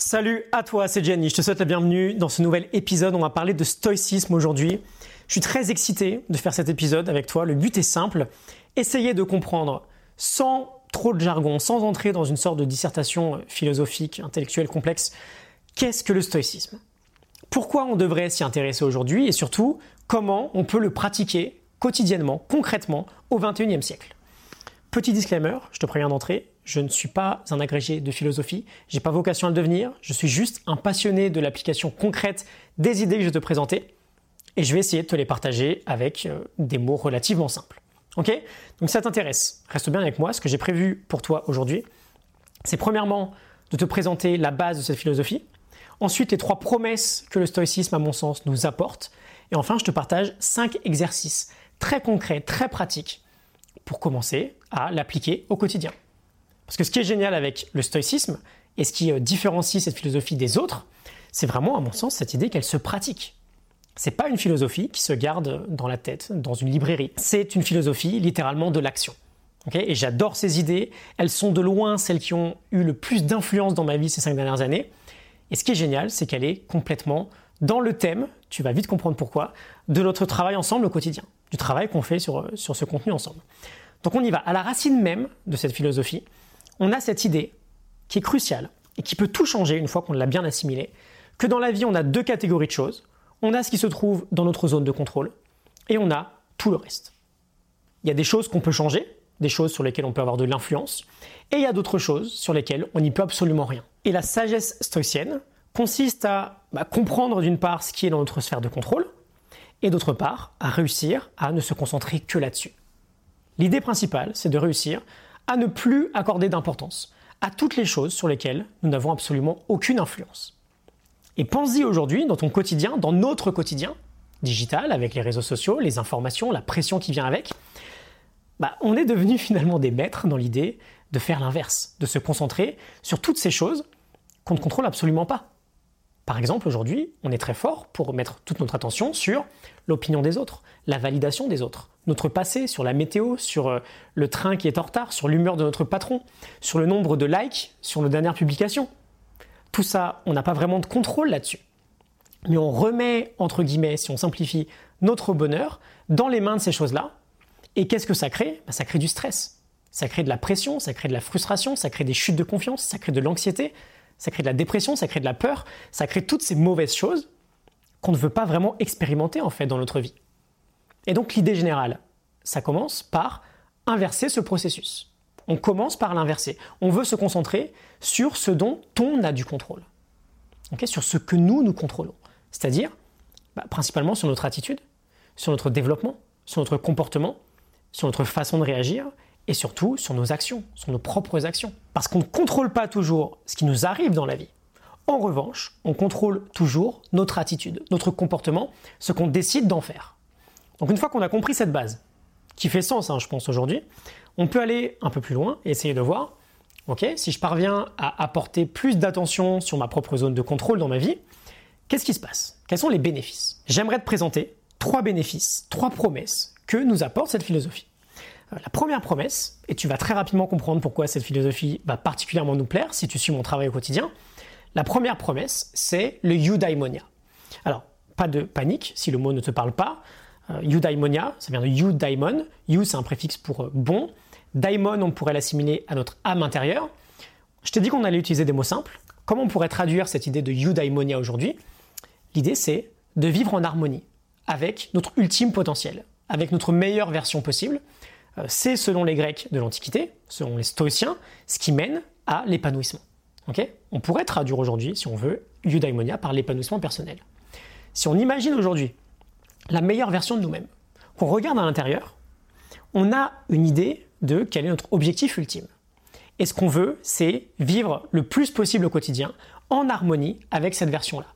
Salut à toi, c'est Jenny. Je te souhaite la bienvenue dans ce nouvel épisode. On va parler de stoïcisme aujourd'hui. Je suis très excité de faire cet épisode avec toi. Le but est simple essayer de comprendre sans trop de jargon, sans entrer dans une sorte de dissertation philosophique, intellectuelle complexe, qu'est-ce que le stoïcisme? Pourquoi on devrait s'y intéresser aujourd'hui et surtout comment on peut le pratiquer quotidiennement, concrètement, au XXIe siècle? Petit disclaimer, je te préviens d'entrée, je ne suis pas un agrégé de philosophie, j'ai pas vocation à le devenir, je suis juste un passionné de l'application concrète des idées que je vais te présenter et je vais essayer de te les partager avec euh, des mots relativement simples. Ok? Donc ça t'intéresse, reste bien avec moi. Ce que j'ai prévu pour toi aujourd'hui, c'est premièrement de te présenter la base de cette philosophie, ensuite les trois promesses que le stoïcisme, à mon sens, nous apporte, et enfin je te partage cinq exercices très concrets, très pratiques pour commencer à l'appliquer au quotidien. Parce que ce qui est génial avec le stoïcisme et ce qui euh, différencie cette philosophie des autres, c'est vraiment, à mon sens, cette idée qu'elle se pratique. C'est pas une philosophie qui se garde dans la tête, dans une librairie. C'est une philosophie littéralement de l'action. et j'adore ces idées. Elles sont de loin celles qui ont eu le plus d'influence dans ma vie ces cinq dernières années. Et ce qui est génial, c'est qu'elle est complètement dans le thème, tu vas vite comprendre pourquoi, de notre travail ensemble au quotidien, du travail qu'on fait sur, sur ce contenu ensemble. Donc on y va. À la racine même de cette philosophie, on a cette idée qui est cruciale et qui peut tout changer une fois qu'on l'a bien assimilée, que dans la vie on a deux catégories de choses. On a ce qui se trouve dans notre zone de contrôle et on a tout le reste. Il y a des choses qu'on peut changer, des choses sur lesquelles on peut avoir de l'influence, et il y a d'autres choses sur lesquelles on n'y peut absolument rien. Et la sagesse stoïcienne consiste à bah, comprendre d'une part ce qui est dans notre sphère de contrôle, et d'autre part à réussir à ne se concentrer que là-dessus. L'idée principale, c'est de réussir à ne plus accorder d'importance à toutes les choses sur lesquelles nous n'avons absolument aucune influence. Et pense-y aujourd'hui dans ton quotidien, dans notre quotidien digital, avec les réseaux sociaux, les informations, la pression qui vient avec, bah, on est devenu finalement des maîtres dans l'idée de faire l'inverse, de se concentrer sur toutes ces choses qu'on ne contrôle absolument pas. Par exemple, aujourd'hui, on est très fort pour mettre toute notre attention sur l'opinion des autres, la validation des autres, notre passé, sur la météo, sur euh, le train qui est en retard, sur l'humeur de notre patron, sur le nombre de likes sur nos dernières publications. Tout ça, on n'a pas vraiment de contrôle là-dessus. Mais on remet, entre guillemets, si on simplifie, notre bonheur dans les mains de ces choses-là. Et qu'est-ce que ça crée? Bah, Ça crée du stress. Ça crée de la pression, ça crée de la frustration, ça crée des chutes de confiance, ça crée de l'anxiété, ça crée de la dépression, ça crée de la peur, ça crée toutes ces mauvaises choses qu'on ne veut pas vraiment expérimenter en fait dans notre vie. Et donc l'idée générale, ça commence par inverser ce processus. On commence par l'inverser. On veut se concentrer sur ce dont on a du contrôle. sur ce que nous, nous contrôlons. C'est-à-dire, bah, principalement sur notre attitude, sur notre développement, sur notre comportement, sur notre façon de réagir et surtout sur nos actions, sur nos propres actions. Parce qu'on ne contrôle pas toujours ce qui nous arrive dans la vie. En revanche, on contrôle toujours notre attitude, notre comportement, ce qu'on décide d'en faire. Donc une fois qu'on a compris cette base, qui fait sens, hein, je pense, aujourd'hui, on peut aller un peu plus loin et essayer de voir, ok, si je parviens à apporter plus d'attention sur ma propre zone de contrôle dans ma vie, qu'est-ce qui se passe? Quels sont les bénéfices? J'aimerais te présenter trois bénéfices, trois promesses que nous apporte cette philosophie. Euh, la première promesse, et tu vas très rapidement comprendre pourquoi cette philosophie va particulièrement nous plaire si tu suis mon travail au quotidien, la première promesse, c'est le eudaimonia. Alors, pas de panique si le mot ne te parle pas. Euh, eudaimonia, ça vient de eudaimon. Eu, c'est un préfixe pour euh, bon. Daimon, on pourrait l'assimiler à notre âme intérieure. Je t'ai dit qu'on allait utiliser des mots simples. Comment on pourrait traduire cette idée de eudaimonia aujourd'hui? L'idée, c'est de vivre en harmonie avec notre ultime potentiel, avec notre meilleure version possible, c'est selon les Grecs de l'Antiquité, selon les Stoïciens, ce qui mène à l'épanouissement. on pourrait traduire aujourd'hui, si on veut, eudaimonia par l'épanouissement personnel. Si on imagine aujourd'hui la meilleure version de nous-mêmes, qu'on regarde à l'intérieur, on a une idée de quel est notre objectif ultime. Et ce qu'on veut, c'est vivre le plus possible au quotidien en harmonie avec cette version-là.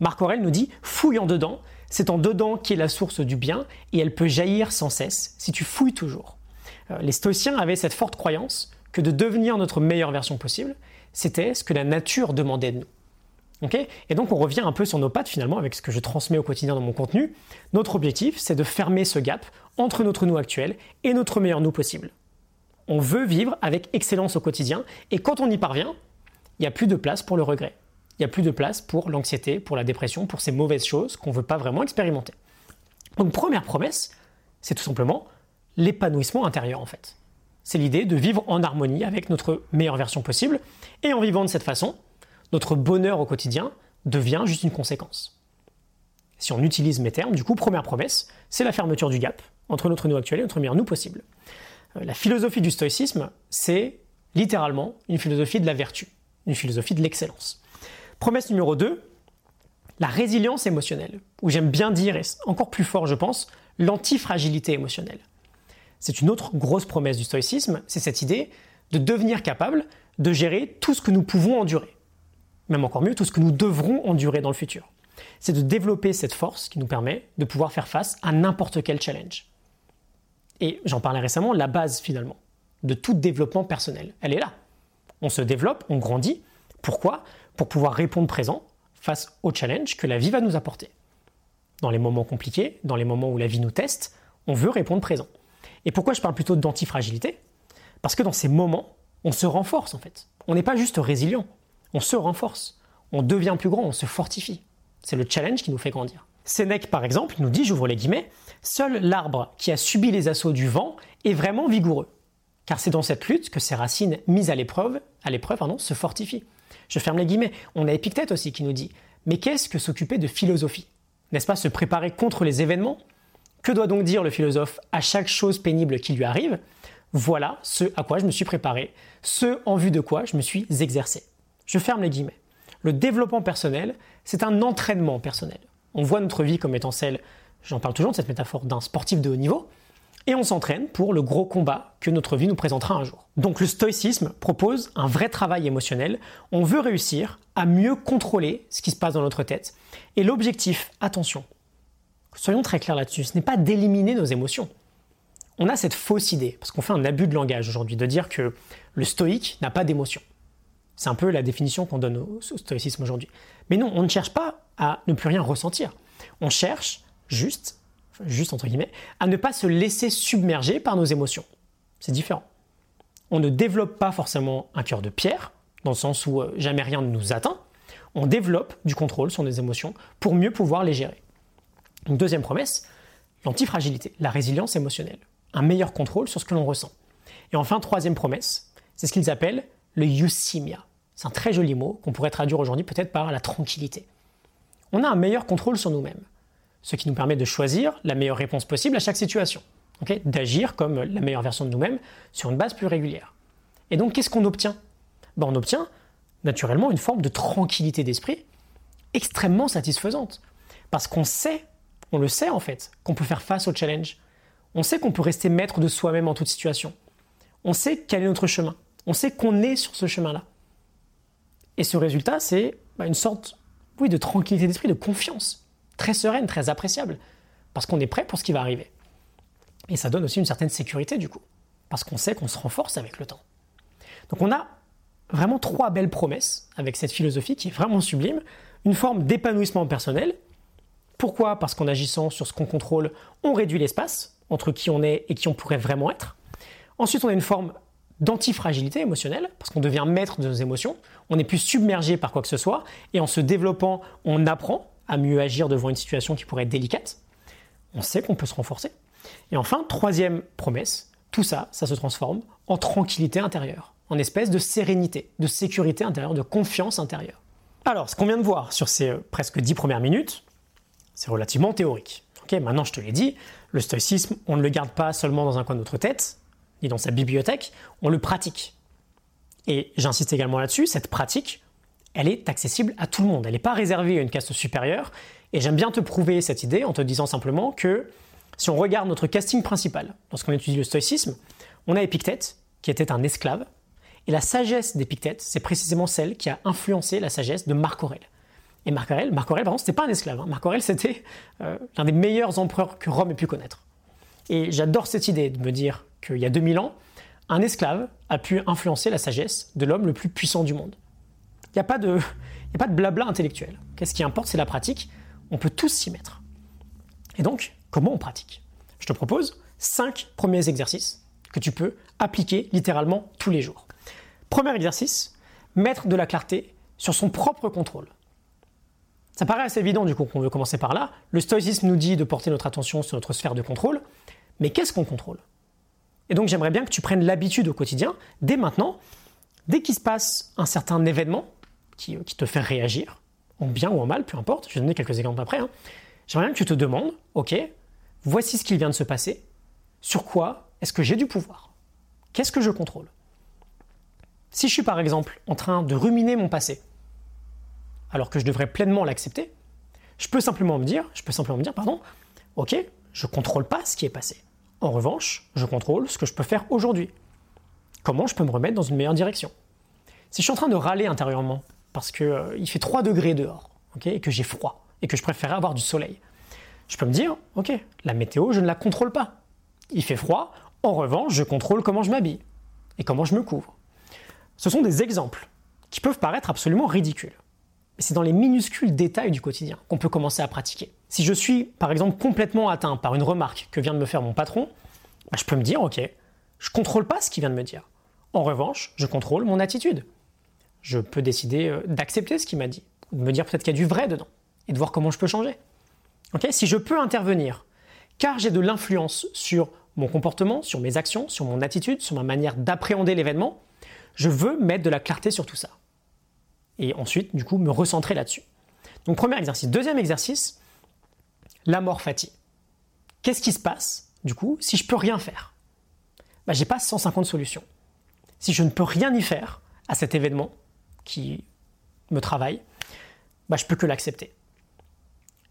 Marc Aurèle nous dit fouille en dedans c'est en dedans qui est la source du bien et elle peut jaillir sans cesse si tu fouilles toujours. Euh, les stoïciens avaient cette forte croyance que de devenir notre meilleure version possible, c'était ce que la nature demandait de nous. et donc on revient un peu sur nos pattes finalement avec ce que je transmets au quotidien dans mon contenu. Notre objectif, c'est de fermer ce gap entre notre nous actuel et notre meilleur nous possible. On veut vivre avec excellence au quotidien et quand on y parvient, il n'y a plus de place pour le regret. Il n'y a plus de place pour l'anxiété, pour la dépression, pour ces mauvaises choses qu'on ne veut pas vraiment expérimenter. Donc première promesse, c'est tout simplement l'épanouissement intérieur en fait. C'est l'idée de vivre en harmonie avec notre meilleure version possible, et en vivant de cette façon, notre bonheur au quotidien devient juste une conséquence. Si on utilise mes termes, du coup, première promesse, c'est la fermeture du gap entre notre nous actuel et notre meilleur nous possible. Euh, la philosophie du stoïcisme, c'est littéralement une philosophie de la vertu, une philosophie de l'excellence. Promesse numéro 2, la résilience émotionnelle, ou j'aime bien dire, et encore plus fort je pense, l'antifragilité émotionnelle. C'est une autre grosse promesse du stoïcisme, c'est cette idée de devenir capable de gérer tout ce que nous pouvons endurer. Même encore mieux, tout ce que nous devrons endurer dans le futur. C'est de développer cette force qui nous permet de pouvoir faire face à n'importe quel challenge. Et j'en parlais récemment, la base finalement de tout développement personnel, elle est là. On se développe, on grandit. Pourquoi? Pour pouvoir répondre présent face au challenge que la vie va nous apporter. Dans les moments compliqués, dans les moments où la vie nous teste, on veut répondre présent. Et pourquoi je parle plutôt d'antifragilité? Parce que dans ces moments, on se renforce en fait. On n'est pas juste résilient, on se renforce. On devient plus grand, on se fortifie. C'est le challenge qui nous fait grandir. Sénèque, par exemple, nous dit, j'ouvre les guillemets, Seul l'arbre qui a subi les assauts du vent est vraiment vigoureux. Car c'est dans cette lutte que ses racines mises à l'épreuve, à l'épreuve, se fortifient. Je ferme les guillemets. On a Épictète aussi qui nous dit Mais qu'est-ce que s'occuper de philosophie? N'est-ce pas se préparer contre les événements? Que doit donc dire le philosophe à chaque chose pénible qui lui arrive? Voilà ce à quoi je me suis préparé, ce en vue de quoi je me suis exercé. Je ferme les guillemets. Le développement personnel, c'est un entraînement personnel. On voit notre vie comme étant celle, j'en parle toujours de cette métaphore d'un sportif de haut niveau, et on s'entraîne pour le gros combat que notre vie nous présentera un jour. Donc le stoïcisme propose un vrai travail émotionnel. On veut réussir à mieux contrôler ce qui se passe dans notre tête. Et l'objectif, attention, soyons très clairs là-dessus, ce n'est pas d'éliminer nos émotions. On a cette fausse idée, parce qu'on fait un abus de langage aujourd'hui, de dire que le stoïque n'a pas d'émotion. C'est un peu la définition qu'on donne au stoïcisme aujourd'hui. Mais non, on ne cherche pas à ne plus rien ressentir. On cherche juste juste entre guillemets, à ne pas se laisser submerger par nos émotions. C'est différent. On ne développe pas forcément un cœur de pierre, dans le sens où euh, jamais rien ne nous atteint. On développe du contrôle sur nos émotions pour mieux pouvoir les gérer. Deuxième promesse, l'antifragilité, la résilience émotionnelle, un meilleur contrôle sur ce que l'on ressent. Et enfin, troisième promesse, c'est ce qu'ils appellent le eusimia. C'est un très joli mot qu'on pourrait traduire aujourd'hui peut-être par la tranquillité. On a un meilleur contrôle sur nous-mêmes ce qui nous permet de choisir la meilleure réponse possible à chaque situation, d'agir comme la meilleure version de nous-mêmes sur une base plus régulière. Et donc qu'est-ce qu'on obtient? Ben, On obtient naturellement une forme de tranquillité d'esprit extrêmement satisfaisante, parce qu'on sait, on le sait en fait, qu'on peut faire face au challenge, on sait qu'on peut rester maître de soi-même en toute situation, on sait quel est notre chemin, on sait qu'on est sur ce chemin-là. Et ce résultat, c'est ben, une sorte de tranquillité d'esprit, de confiance très sereine, très appréciable, parce qu'on est prêt pour ce qui va arriver. Et ça donne aussi une certaine sécurité du coup, parce qu'on sait qu'on se renforce avec le temps. Donc on a vraiment trois belles promesses avec cette philosophie qui est vraiment sublime. Une forme d'épanouissement personnel. Pourquoi? Parce qu'en agissant sur ce qu'on contrôle, on réduit l'espace entre qui on est et qui on pourrait vraiment être. Ensuite, on a une forme d'antifragilité émotionnelle, parce qu'on devient maître de nos émotions, on n'est plus submergé par quoi que ce soit, et en se développant, on apprend à mieux agir devant une situation qui pourrait être délicate. On sait qu'on peut se renforcer. Et enfin, troisième promesse, tout ça, ça se transforme en tranquillité intérieure, en espèce de sérénité, de sécurité intérieure, de confiance intérieure. Alors, ce qu'on vient de voir sur ces euh, presque dix premières minutes, c'est relativement théorique. Ok, maintenant je te l'ai dit, le stoïcisme, on ne le garde pas seulement dans un coin de notre tête, ni dans sa bibliothèque, on le pratique. Et j'insiste également là-dessus, cette pratique, elle est accessible à tout le monde. Elle n'est pas réservée à une caste supérieure. Et j'aime bien te prouver cette idée en te disant simplement que si on regarde notre casting principal, lorsqu'on étudie le stoïcisme, on a Épictète, qui était un esclave. Et la sagesse d'Épictète, c'est précisément celle qui a influencé la sagesse de Marc Aurèle. Et Marc Aurèle, Marc Aurèle, par c'était pas un esclave. Hein. Marc Aurèle, c'était euh, l'un des meilleurs empereurs que Rome ait pu connaître. Et j'adore cette idée de me dire qu'il y a 2000 ans, un esclave a pu influencer la sagesse de l'homme le plus puissant du monde. Il n'y a, pas de, a pas de blabla intellectuel. Ce qui importe, c'est la pratique. On peut tous s'y mettre. Et donc, comment on pratique? Je te propose cinq premiers exercices que tu peux appliquer littéralement tous les jours. Premier exercice, mettre de la clarté sur son propre contrôle. Ça paraît assez évident du coup qu'on veut commencer par là. Le stoïcisme nous dit de porter notre attention sur notre sphère de contrôle, mais qu'est-ce qu'on contrôle? Et donc j'aimerais bien que tu prennes l'habitude au quotidien, dès maintenant, dès qu'il se passe un certain événement qui, te fait réagir, en bien ou en mal, peu importe, je vais donner quelques exemples après, hein. j'aimerais bien que tu te demandes, ok, voici ce qui vient de se passer, sur quoi est-ce que j'ai du pouvoir? Qu'est-ce que je contrôle? Si je suis par exemple en train de ruminer mon passé, alors que je devrais pleinement l'accepter, je peux simplement me dire, je peux simplement me dire, pardon, ok, je contrôle pas ce qui est passé. En revanche, je contrôle ce que je peux faire aujourd'hui. Comment je peux me remettre dans une meilleure direction? Si je suis en train de râler intérieurement parce qu'il euh, fait 3 degrés dehors, et que j'ai froid, et que je préférerais avoir du soleil, je peux me dire, ok, la météo, je ne la contrôle pas. Il fait froid, en revanche, je contrôle comment je m'habille et comment je me couvre. Ce sont des exemples qui peuvent paraître absolument ridicules c'est dans les minuscules détails du quotidien qu'on peut commencer à pratiquer. Si je suis, par exemple, complètement atteint par une remarque que vient de me faire mon patron, bah, je peux me dire, ok, je contrôle pas ce qu'il vient de me dire. En revanche, je contrôle mon attitude. Je peux décider euh, d'accepter ce qu'il m'a dit, de me dire peut-être qu'il y a du vrai dedans, et de voir comment je peux changer. Ok? Si je peux intervenir, car j'ai de l'influence sur mon comportement, sur mes actions, sur mon attitude, sur ma manière d'appréhender l'événement, je veux mettre de la clarté sur tout ça et ensuite, du coup, me recentrer là-dessus. Donc, premier exercice. Deuxième exercice, l'amor fati. Qu'est-ce qui se passe, du coup, si je peux rien faire? Bah, J'ai pas 150 solutions. Si je ne peux rien y faire à cet événement qui me travaille, bah, je peux que l'accepter.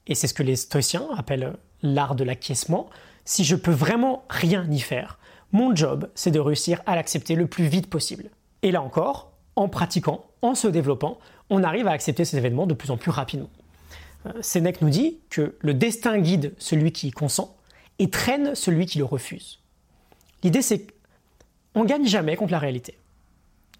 Et c'est ce que les stoïciens appellent l'art de l'acquiescement. Si je peux vraiment rien y faire, mon job, c'est de réussir à l'accepter le plus vite possible. Et là encore, en pratiquant, en se développant, on arrive à accepter ces événements de plus en plus rapidement. Euh, Sénèque nous dit que le destin guide celui qui y consent et traîne celui qui le refuse. L'idée c'est qu'on ne gagne jamais contre la réalité.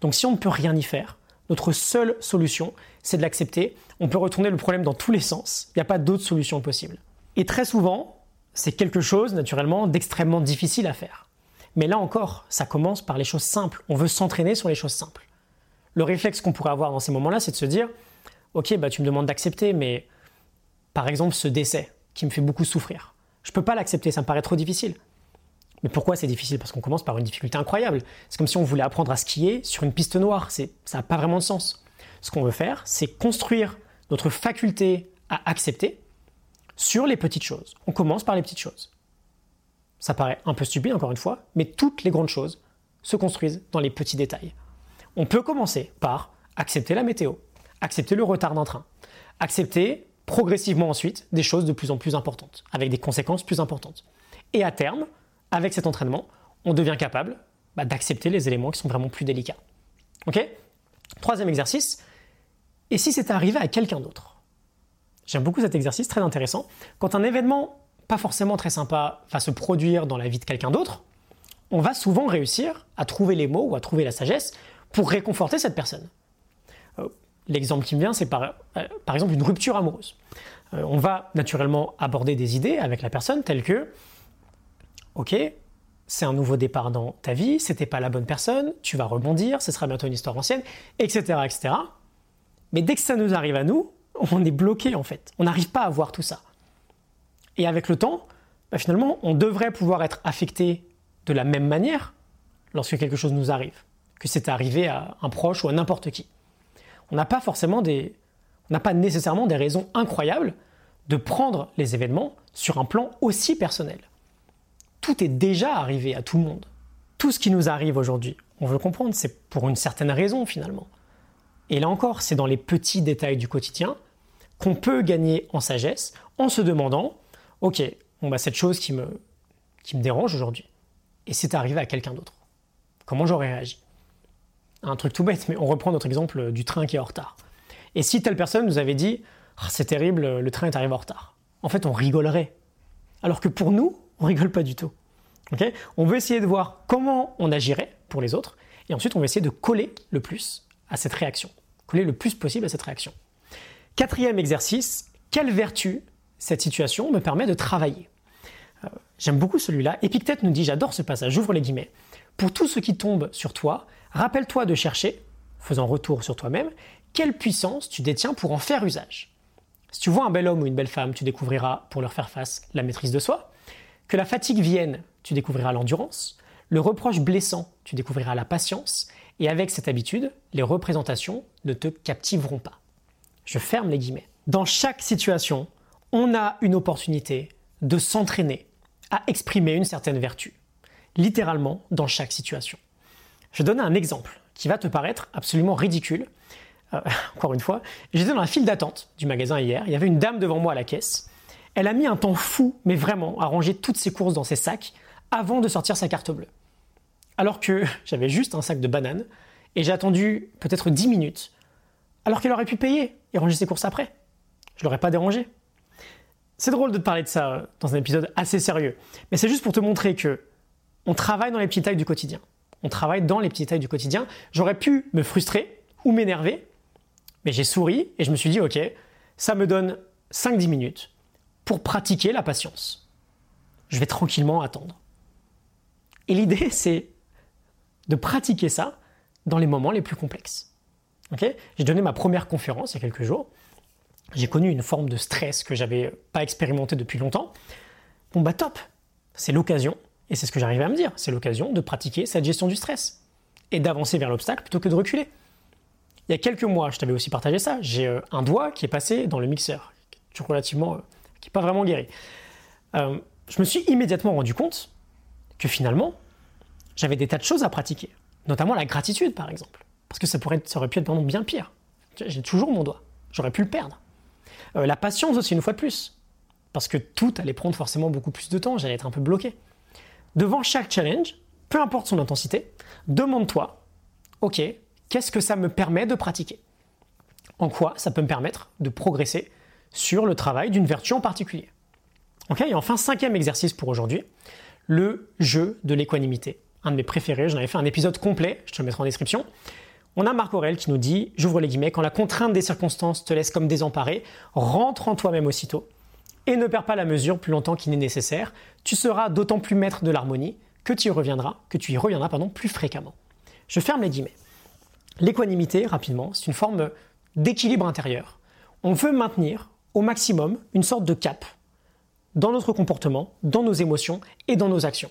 Donc si on ne peut rien y faire, notre seule solution, c'est de l'accepter. On peut retourner le problème dans tous les sens. Il n'y a pas d'autre solution possible. Et très souvent, c'est quelque chose, naturellement, d'extrêmement difficile à faire. Mais là encore, ça commence par les choses simples. On veut s'entraîner sur les choses simples le réflexe qu'on pourrait avoir dans ces moments-là, c'est de se dire, ok, bah, tu me demandes d'accepter, mais par exemple ce décès qui me fait beaucoup souffrir, je ne peux pas l'accepter, ça me paraît trop difficile. Mais pourquoi c'est difficile? Parce qu'on commence par une difficulté incroyable. C'est comme si on voulait apprendre à skier sur une piste noire. ça n'a pas vraiment de sens. Ce qu'on veut faire, c'est construire notre faculté à accepter sur les petites choses. On commence par les petites choses. Ça paraît un peu stupide, encore une fois, mais toutes les grandes choses se construisent dans les petits détails. On peut commencer par accepter la météo, accepter le retard d'un train, accepter progressivement ensuite des choses de plus en plus importantes, avec des conséquences plus importantes. Et à terme, avec cet entraînement, on devient capable bah, d'accepter les éléments qui sont vraiment plus délicats. Ok? Troisième exercice, et si c'était arrivé à quelqu'un d'autre? J'aime beaucoup cet exercice, très intéressant. Quand un événement pas forcément très sympa va se produire dans la vie de quelqu'un d'autre, on va souvent réussir à trouver les mots ou à trouver la sagesse pour réconforter cette personne. Euh, l'exemple qui me vient, c'est par, euh, par, exemple une rupture amoureuse. Euh, on va naturellement aborder des idées avec la personne telles que, ok, c'est un nouveau départ dans ta vie, c'était pas la bonne personne, tu vas rebondir, ce sera bientôt une histoire ancienne, etc., etc. Mais dès que ça nous arrive à nous, on est bloqué en fait. On n'arrive pas à voir tout ça. Et avec le temps, bah, finalement, on devrait pouvoir être affecté de la même manière lorsque quelque chose nous arrive que c'est arrivé à un proche ou à n'importe qui. On n'a pas forcément des, on n'a pas nécessairement des raisons incroyables de prendre les événements sur un plan aussi personnel. Tout est déjà arrivé à tout le monde. Tout ce qui nous arrive aujourd'hui, on veut comprendre, c'est pour une certaine raison finalement. Et là encore, c'est dans les petits détails du quotidien qu'on peut gagner en sagesse en se demandant, ok, bon bah cette chose qui me, qui me dérange aujourd'hui, et c'est arrivé à quelqu'un d'autre. Comment j'aurais réagi? Un truc tout bête, mais on reprend notre exemple du train qui est en retard. Et si telle personne nous avait dit ah, c'est terrible, le train est arrivé en retard, en fait on rigolerait. Alors que pour nous, on rigole pas du tout. on veut essayer de voir comment on agirait pour les autres, et ensuite on va essayer de coller le plus à cette réaction, coller le plus possible à cette réaction. Quatrième exercice, quelle vertu cette situation me permet de travailler? Euh, J'aime beaucoup celui-là. Épictète nous dit, j'adore ce passage, j'ouvre les guillemets. Pour tout ce qui tombe sur toi, rappelle-toi de chercher, faisant retour sur toi-même, quelle puissance tu détiens pour en faire usage. Si tu vois un bel homme ou une belle femme, tu découvriras, pour leur faire face, la maîtrise de soi. Que la fatigue vienne, tu découvriras l'endurance. Le reproche blessant, tu découvriras la patience. Et avec cette habitude, les représentations ne te captiveront pas. Je ferme les guillemets. Dans chaque situation, on a une opportunité de s'entraîner à exprimer une certaine vertu. Littéralement, dans chaque situation. Je donne un exemple qui va te paraître absolument ridicule. Euh, encore une fois, j'étais dans la file d'attente du magasin hier. Il y avait une dame devant moi à la caisse. Elle a mis un temps fou, mais vraiment, à ranger toutes ses courses dans ses sacs avant de sortir sa carte bleue. Alors que j'avais juste un sac de bananes et j'ai attendu peut-être 10 minutes, alors qu'elle aurait pu payer et ranger ses courses après. Je l'aurais pas dérangé. C'est drôle de te parler de ça euh, dans un épisode assez sérieux, mais c'est juste pour te montrer que on travaille dans les petites tailles du quotidien. On travaille dans les petites tailles du quotidien. J'aurais pu me frustrer ou m'énerver, mais j'ai souri et je me suis dit, ok, ça me donne 5-10 minutes pour pratiquer la patience. Je vais tranquillement attendre. Et l'idée, c'est de pratiquer ça dans les moments les plus complexes. j'ai donné ma première conférence il y a quelques jours. J'ai connu une forme de stress que j'avais pas expérimenté depuis longtemps. Bon bah top, c'est l'occasion, et c'est ce que j'arrivais à me dire, c'est l'occasion de pratiquer cette gestion du stress et d'avancer vers l'obstacle plutôt que de reculer. Il y a quelques mois, je t'avais aussi partagé ça, j'ai euh, un doigt qui est passé dans le mixeur, relativement, euh, qui n'est pas vraiment guéri. Euh, je me suis immédiatement rendu compte que finalement, j'avais des tas de choses à pratiquer, notamment la gratitude par exemple, parce que ça, pourrait, aurait pu être bien pire. J'ai toujours mon doigt, j'aurais pu le perdre. Euh, la patience aussi, une fois de plus. Parce que tout allait prendre forcément beaucoup plus de temps, j'allais être un peu bloqué. Devant chaque challenge, peu importe son intensité, demande-toi, ok, qu'est-ce que ça me permet de pratiquer? En quoi ça peut me permettre de progresser sur le travail d'une vertu en particulier Ok, et enfin, cinquième exercice pour aujourd'hui, le jeu de l'équanimité. Un de mes préférés, j'en avais fait un épisode complet, je te le mettrai en description. On a Marc Aurel qui nous dit, j'ouvre les guillemets, quand la contrainte des circonstances te laisse comme désemparé, rentre en toi-même aussitôt et ne perds pas la mesure plus longtemps qu'il n'est nécessaire. Tu seras d'autant plus maître de l'harmonie que tu y reviendras, que tu y reviendras pardon, plus fréquemment. Je ferme les guillemets. L'équanimité, rapidement, c'est une forme d'équilibre intérieur. On veut maintenir au maximum une sorte de cap dans notre comportement, dans nos émotions et dans nos actions.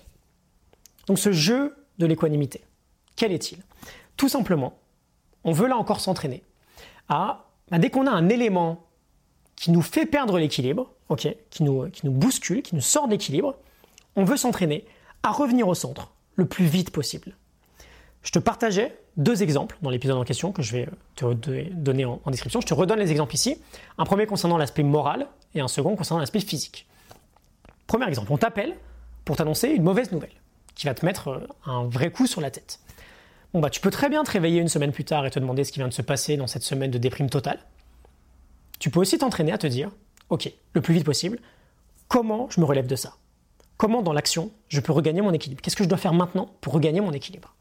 Donc ce jeu de l'équanimité, quel est-il? Tout simplement on veut là encore s'entraîner à, bah, dès qu'on a un élément qui nous fait perdre l'équilibre, qui, nous, qui nous bouscule, qui nous sort d'équilibre, on veut s'entraîner à revenir au centre le plus vite possible. Je te partageais deux exemples dans l'épisode en question que je vais te donner en, description. Je te redonne les exemples ici. Un premier concernant l'aspect moral et un second concernant l'aspect physique. Premier exemple, on t'appelle pour t'annoncer une mauvaise nouvelle qui va te mettre euh, un vrai coup sur la tête. Bon, bah, tu peux très bien te réveiller une semaine plus tard et te demander ce qui vient de se passer dans cette semaine de déprime totale. Tu peux aussi t'entraîner à te dire, ok, le plus vite possible, comment je me relève de ça? Comment dans l'action je peux regagner mon équilibre? Qu'est-ce que je dois faire maintenant pour regagner mon équilibre?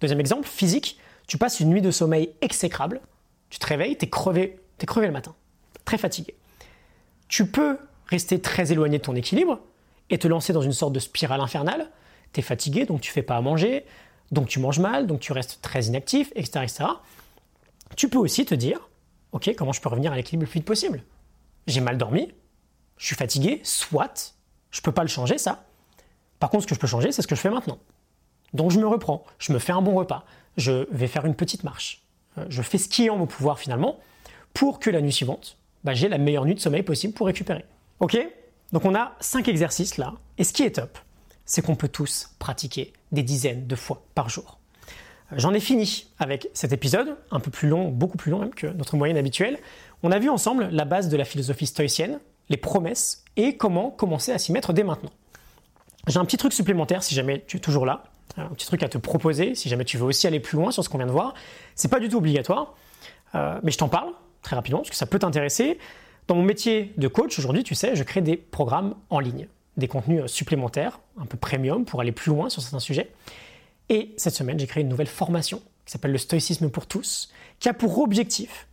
Deuxième exemple, physique, tu passes une nuit de sommeil exécrable, tu te réveilles, tu es crevé, es crevé le matin, très fatigué. Tu peux rester très éloigné de ton équilibre et te lancer dans une sorte de spirale infernale. Tu es fatigué, donc tu fais pas à manger, donc tu manges mal, donc tu restes très inactif, etc. etc. Tu peux aussi te dire, ok, comment je peux revenir à l'équilibre le plus vite possible? J'ai mal dormi, je suis fatigué, soit, je peux pas le changer ça. Par contre, ce que je peux changer, c'est ce que je fais maintenant. Donc je me reprends, je me fais un bon repas, je vais faire une petite marche, euh, je fais ce qui est en mon pouvoir finalement, pour que la nuit suivante, bah, j'ai la meilleure nuit de sommeil possible pour récupérer. Ok? Donc on a cinq exercices là, et ce qui est top, c'est qu'on peut tous pratiquer des dizaines de fois par jour. J'en ai fini avec cet épisode, un peu plus long, beaucoup plus long même que notre moyenne habituelle. On a vu ensemble la base de la philosophie stoïcienne, les promesses et comment commencer à s'y mettre dès maintenant. J'ai un petit truc supplémentaire si jamais tu es toujours là, un petit truc à te proposer si jamais tu veux aussi aller plus loin sur ce qu'on vient de voir. C'est pas du tout obligatoire, euh, mais je t'en parle très rapidement parce que ça peut t'intéresser. Dans mon métier de coach aujourd'hui, tu sais, je crée des programmes en ligne des contenus euh, supplémentaires, un peu premium, pour aller plus loin sur certains sujets. Et cette semaine, j'ai créé une nouvelle formation qui s'appelle le stoïcisme pour tous, qui a pour objectif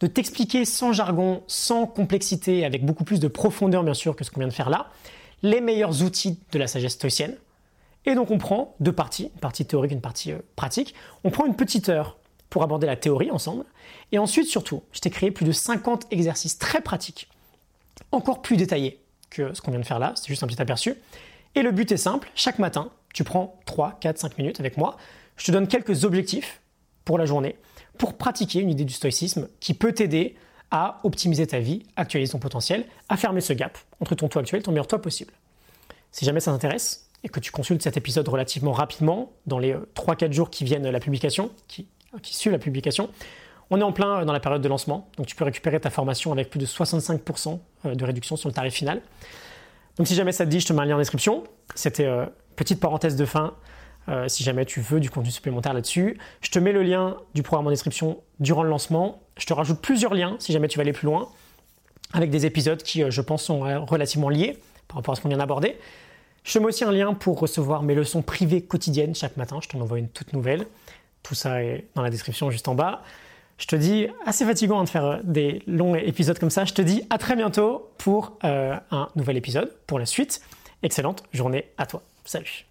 de t'expliquer sans jargon, sans complexité, avec beaucoup plus de profondeur bien sûr que ce qu'on vient de faire là, les meilleurs outils de la sagesse stoïcienne. Et donc on prend deux parties, une partie théorique, une partie euh, pratique. On prend une petite heure pour aborder la théorie ensemble. Et ensuite, surtout, je t'ai créé plus de 50 exercices très pratiques, encore plus détaillés que ce qu'on vient de faire là, c'est juste un petit aperçu. Et le but est simple, chaque matin, tu prends 3, 4, 5 minutes avec moi, je te donne quelques objectifs pour la journée, pour pratiquer une idée du stoïcisme qui peut t'aider à optimiser ta vie, actualiser ton potentiel, à fermer ce gap entre ton toi actuel et ton meilleur toi possible. Si jamais ça t'intéresse et que tu consultes cet épisode relativement rapidement, dans les 3-4 euh, jours qui viennent la publication, qui, qui suivent la publication, on est en plein euh, dans la période de lancement, donc tu peux récupérer ta formation avec plus de 65% euh, de réduction sur le tarif final. Donc si jamais ça te dit, je te mets un lien en description. C'était euh, petite parenthèse de fin. Euh, si jamais tu veux du contenu supplémentaire là-dessus, je te mets le lien du programme en description durant le lancement. Je te rajoute plusieurs liens si jamais tu veux aller plus loin, avec des épisodes qui, euh, je pense, sont relativement liés par rapport à ce qu'on vient d'aborder. Je te mets aussi un lien pour recevoir mes leçons privées quotidiennes chaque matin. Je t'en envoie une toute nouvelle. Tout ça est dans la description juste en bas. Je te dis, assez fatigant de faire euh, des longs épisodes comme ça. Je te dis à très bientôt pour euh, un nouvel épisode, pour la suite. Excellente journée à toi. Salut